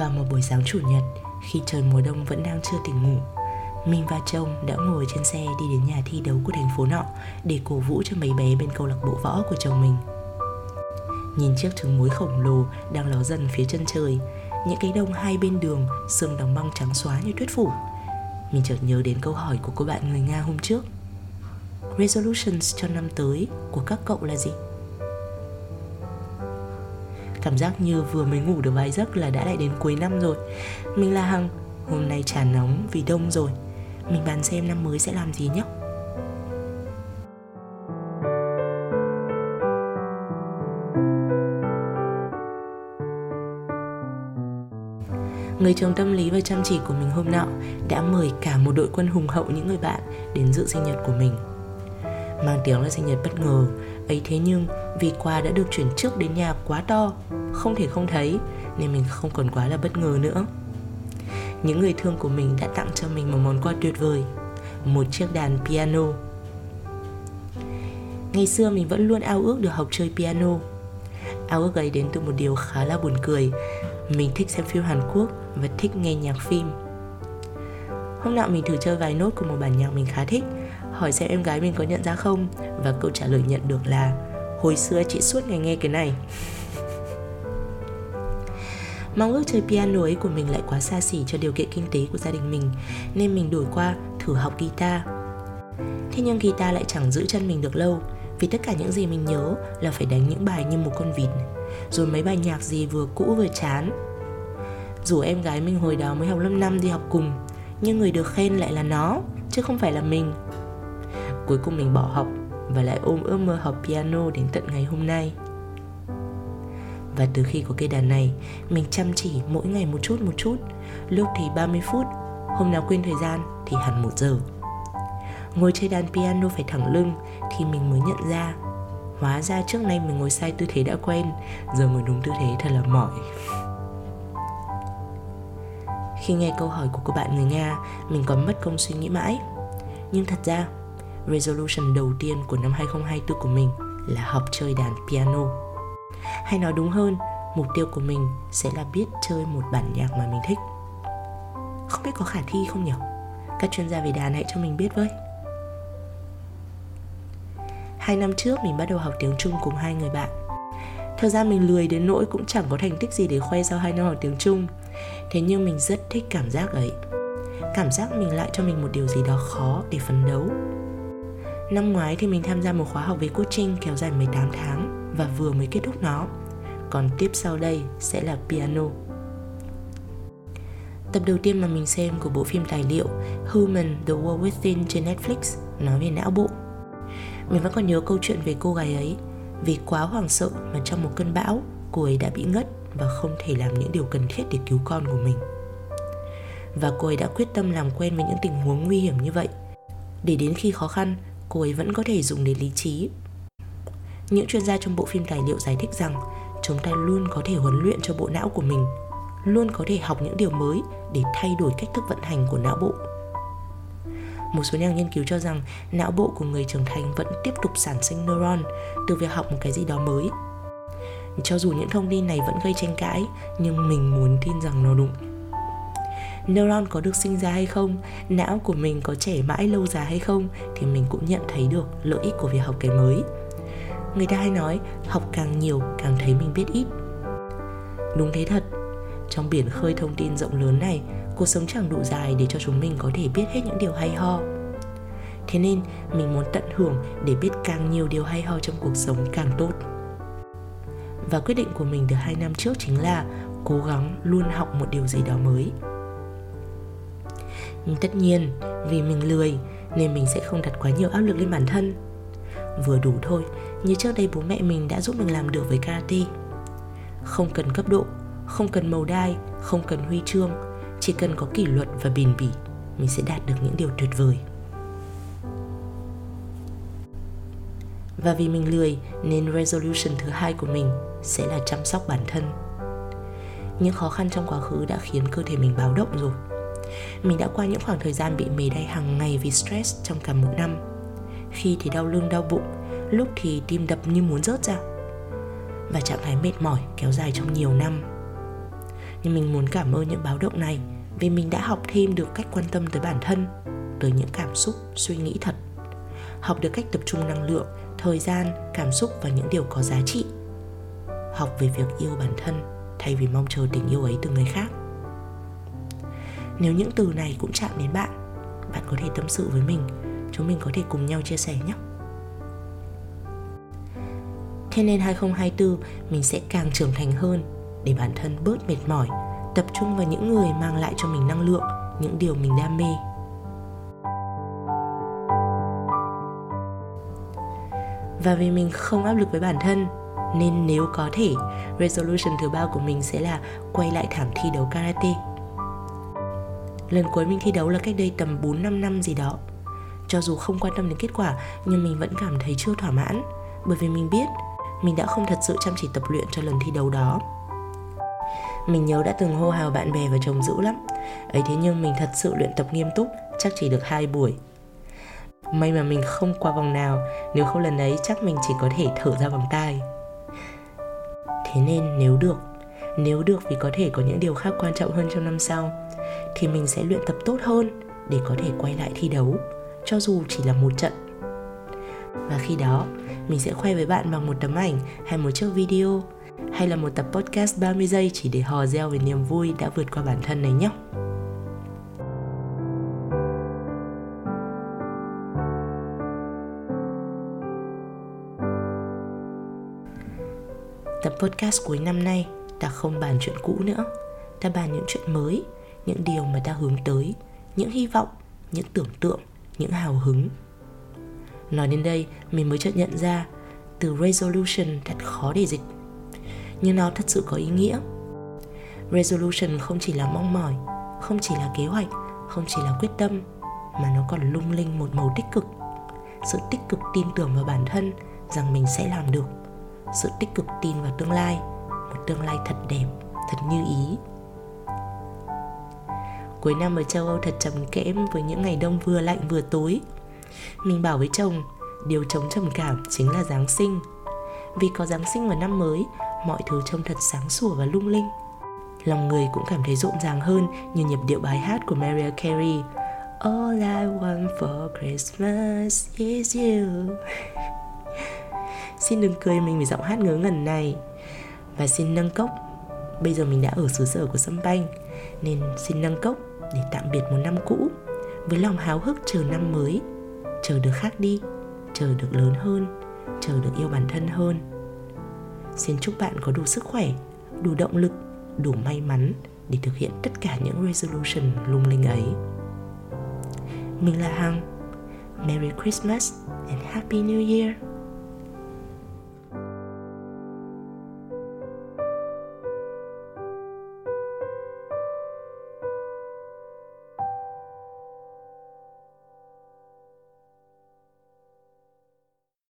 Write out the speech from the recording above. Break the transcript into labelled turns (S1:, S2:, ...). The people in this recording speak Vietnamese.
S1: Vào một buổi sáng chủ nhật, khi trời mùa đông vẫn đang chưa tỉnh ngủ, mình và chồng đã ngồi trên xe đi đến nhà thi đấu của thành phố nọ để cổ vũ cho mấy bé bên câu lạc bộ võ của chồng mình. Nhìn chiếc trứng muối khổng lồ đang ló dần phía chân trời, những cái đông hai bên đường sương đóng băng trắng xóa như tuyết phủ. Mình chợt nhớ đến câu hỏi của cô bạn người Nga hôm trước. Resolutions cho năm tới của các cậu là gì? Cảm giác như vừa mới ngủ được vài giấc là đã lại đến cuối năm rồi. Mình là Hằng, Hôm nay trà nóng vì đông rồi. Mình bàn xem năm mới sẽ làm gì nhé. Người chồng tâm lý và chăm chỉ của mình hôm nọ đã mời cả một đội quân hùng hậu những người bạn đến dự sinh nhật của mình. Mang tiếng là sinh nhật bất ngờ, ấy thế nhưng vì quà đã được chuyển trước đến nhà quá to, không thể không thấy nên mình không còn quá là bất ngờ nữa. Những người thương của mình đã tặng cho mình một món quà tuyệt vời, một chiếc đàn piano. Ngày xưa mình vẫn luôn ao ước được học chơi piano. Ao ước ấy đến từ một điều khá là buồn cười. Mình thích xem phim Hàn Quốc và thích nghe nhạc phim. Hôm nọ mình thử chơi vài nốt của một bản nhạc mình khá thích Hỏi xem em gái mình có nhận ra không? Và câu trả lời nhận được là, Hồi xưa chị suốt ngày nghe cái này. Mong ước chơi piano ấy của mình lại quá xa xỉ cho điều kiện kinh tế của gia đình mình, Nên mình đổi qua thử học guitar. Thế nhưng guitar lại chẳng giữ chân mình được lâu, Vì tất cả những gì mình nhớ là phải đánh những bài như một con vịt, Rồi mấy bài nhạc gì vừa cũ vừa chán. Dù em gái mình hồi đó mới học lớp 5 đi học cùng, Nhưng người được khen lại là nó, Chứ không phải là mình. Cuối cùng mình bỏ học Và lại ôm ước mơ học piano đến tận ngày hôm nay. Và từ khi có cây đàn này, mình chăm chỉ mỗi ngày một chút một chút. Lúc thì 30 phút, hôm nào quên thời gian thì hẳn một giờ. Ngồi chơi đàn piano phải thẳng lưng thì mình mới nhận ra. Hóa ra trước nay mình ngồi sai tư thế đã quen Giờ ngồi đúng tư thế thật là mỏi. Khi nghe câu hỏi của cô bạn người Nga Mình còn mất công suy nghĩ mãi. Nhưng thật ra Resolution đầu tiên của năm 2024 của mình là học chơi đàn piano. Hay nói đúng hơn, mục tiêu của mình sẽ là biết chơi một bản nhạc mà mình thích. Không biết có khả thi không nhỉ? Các chuyên gia về đàn hãy cho mình biết với. Hai năm trước, mình bắt đầu học tiếng trung cùng hai người bạn. Thật ra mình lười đến nỗi cũng chẳng có thành tích gì để khoe sau hai năm học tiếng Trung. Thế nhưng mình rất thích cảm giác ấy. Cảm giác mình lại cho mình một điều gì đó khó để phấn đấu. Năm ngoái thì mình tham gia một khóa học về coaching kéo dài 18 tháng và vừa mới kết thúc nó còn tiếp sau đây sẽ là piano Tập đầu tiên mà mình xem của bộ phim tài liệu Human, The World Within trên Netflix nói về não bộ. Mình vẫn còn nhớ câu chuyện về cô gái ấy, Vì quá hoảng sợ mà trong một cơn bão, cô ấy đã bị ngất và không thể làm những điều cần thiết để cứu con của mình. Và cô ấy đã quyết tâm làm quen với những tình huống nguy hiểm như vậy để đến khi khó khăn cô ấy vẫn có thể dùng đến lý trí những chuyên gia trong bộ phim tài liệu giải thích rằng chúng ta luôn có thể huấn luyện cho bộ não của mình, luôn có thể học những điều mới để thay đổi cách thức vận hành của não bộ. Một số nhà nghiên cứu cho rằng não bộ của người trưởng thành vẫn tiếp tục sản sinh neuron từ việc học một cái gì đó mới. Cho dù những thông tin này vẫn gây tranh cãi, nhưng mình muốn tin rằng nó đúng. Neuron có được sinh ra hay không, não của mình có trẻ mãi lâu dài hay không? Thì mình cũng nhận thấy được lợi ích của việc học cái mới. Người ta hay nói học càng nhiều càng thấy mình biết ít. Đúng thế thật. Trong biển khơi thông tin rộng lớn này cuộc sống chẳng đủ dài để cho chúng mình có thể biết hết những điều hay ho. Thế nên mình muốn tận hưởng để biết càng nhiều điều hay ho trong cuộc sống càng tốt. Và quyết định của mình từ hai năm trước chính là cố gắng luôn học một điều gì đó mới tất nhiên, vì mình lười nên mình sẽ không đặt quá nhiều áp lực lên bản thân. Vừa đủ thôi, như trước đây bố mẹ mình đã giúp mình làm được với karate. Không cần cấp độ, không cần màu đai, không cần huy chương, chỉ cần có kỷ luật và bền bỉ, mình sẽ đạt được những điều tuyệt vời. Và vì mình lười nên resolution thứ hai của mình sẽ là chăm sóc bản thân. Những khó khăn trong quá khứ đã khiến cơ thể mình báo động rồi mình đã qua những khoảng thời gian bị mề đay hàng ngày vì stress trong cả một năm khi thì đau lưng đau bụng lúc thì tim đập như muốn rớt ra và trạng thái mệt mỏi kéo dài trong nhiều năm Nhưng mình muốn cảm ơn những báo động này vì mình đã học thêm được cách quan tâm tới bản thân, tới những cảm xúc, suy nghĩ thật. Học được cách tập trung năng lượng, thời gian, cảm xúc và những điều có giá trị. Học về việc yêu bản thân thay vì mong chờ tình yêu ấy từ người khác. Nếu những từ này cũng chạm đến bạn, bạn có thể tâm sự với mình, chúng mình có thể cùng nhau chia sẻ nhé. Thế nên 2024 mình sẽ càng trưởng thành hơn để bản thân bớt mệt mỏi, tập trung vào những người mang lại cho mình năng lượng, những điều mình đam mê. Và vì mình không áp lực với bản thân nên nếu có thể, resolution thứ ba của mình sẽ là quay lại thảm thi đấu karate. Lần cuối mình thi đấu là cách đây tầm 4-5 năm gì đó. Cho dù không quan tâm đến kết quả, nhưng mình vẫn cảm thấy chưa thỏa mãn. Bởi vì mình biết, mình đã không thật sự chăm chỉ tập luyện cho lần thi đấu đó. Mình nhớ đã từng hô hào bạn bè và chồng dữ lắm. Ấy thế nhưng mình thật sự luyện tập nghiêm túc, chắc chỉ được hai buổi. May mà mình không qua vòng nào, nếu không lần ấy chắc mình chỉ có thể thở ra vòng tai. Thế nên nếu được nếu được vì có thể có những điều khác quan trọng hơn trong năm sau thì mình sẽ luyện tập tốt hơn để có thể quay lại thi đấu cho dù chỉ là một trận và khi đó mình sẽ khoe với bạn bằng một tấm ảnh hay một chiếc video hay là một tập podcast 30 giây chỉ để hò reo về niềm vui đã vượt qua bản thân này nhé. Tập podcast cuối năm nay ta không bàn chuyện cũ nữa, ta bàn những chuyện mới, những điều mà ta hướng tới, những hy vọng, những tưởng tượng, những hào hứng Nói đến đây, mình mới chợt nhận ra từ resolution thật khó để dịch. Nhưng nó thật sự có ý nghĩa. Resolution không chỉ là mong mỏi, không chỉ là kế hoạch, không chỉ là quyết tâm, mà nó còn lung linh một màu tích cực. Sự tích cực tin tưởng vào bản thân rằng mình sẽ làm được. Sự tích cực tin vào tương lai, một tương lai thật đẹp, thật như ý. Cuối năm ở châu Âu thật trầm kẽm với những ngày đông vừa lạnh vừa tối. Mình bảo với chồng, điều chống trầm cảm chính là giáng sinh. Vì có giáng sinh và năm mới, mọi thứ trông thật sáng sủa và lung linh. Lòng người cũng cảm thấy rộn ràng hơn như nhịp điệu bài hát của Mariah Carey. All I want for Christmas is you. Xin đừng cười mình vì giọng hát ngớ ngẩn này. Và xin nâng cốc. Bây giờ mình đã ở xứ sở của Sâm Banh Nên xin nâng cốc để tạm biệt một năm cũ, Với lòng háo hức chờ năm mới. Chờ được khác đi, chờ được lớn hơn, chờ được yêu bản thân hơn. Xin chúc bạn có đủ sức khỏe, đủ động lực, đủ may mắn để thực hiện tất cả những resolution lung linh ấy. Mình là hằng. Merry christmas and happy new year.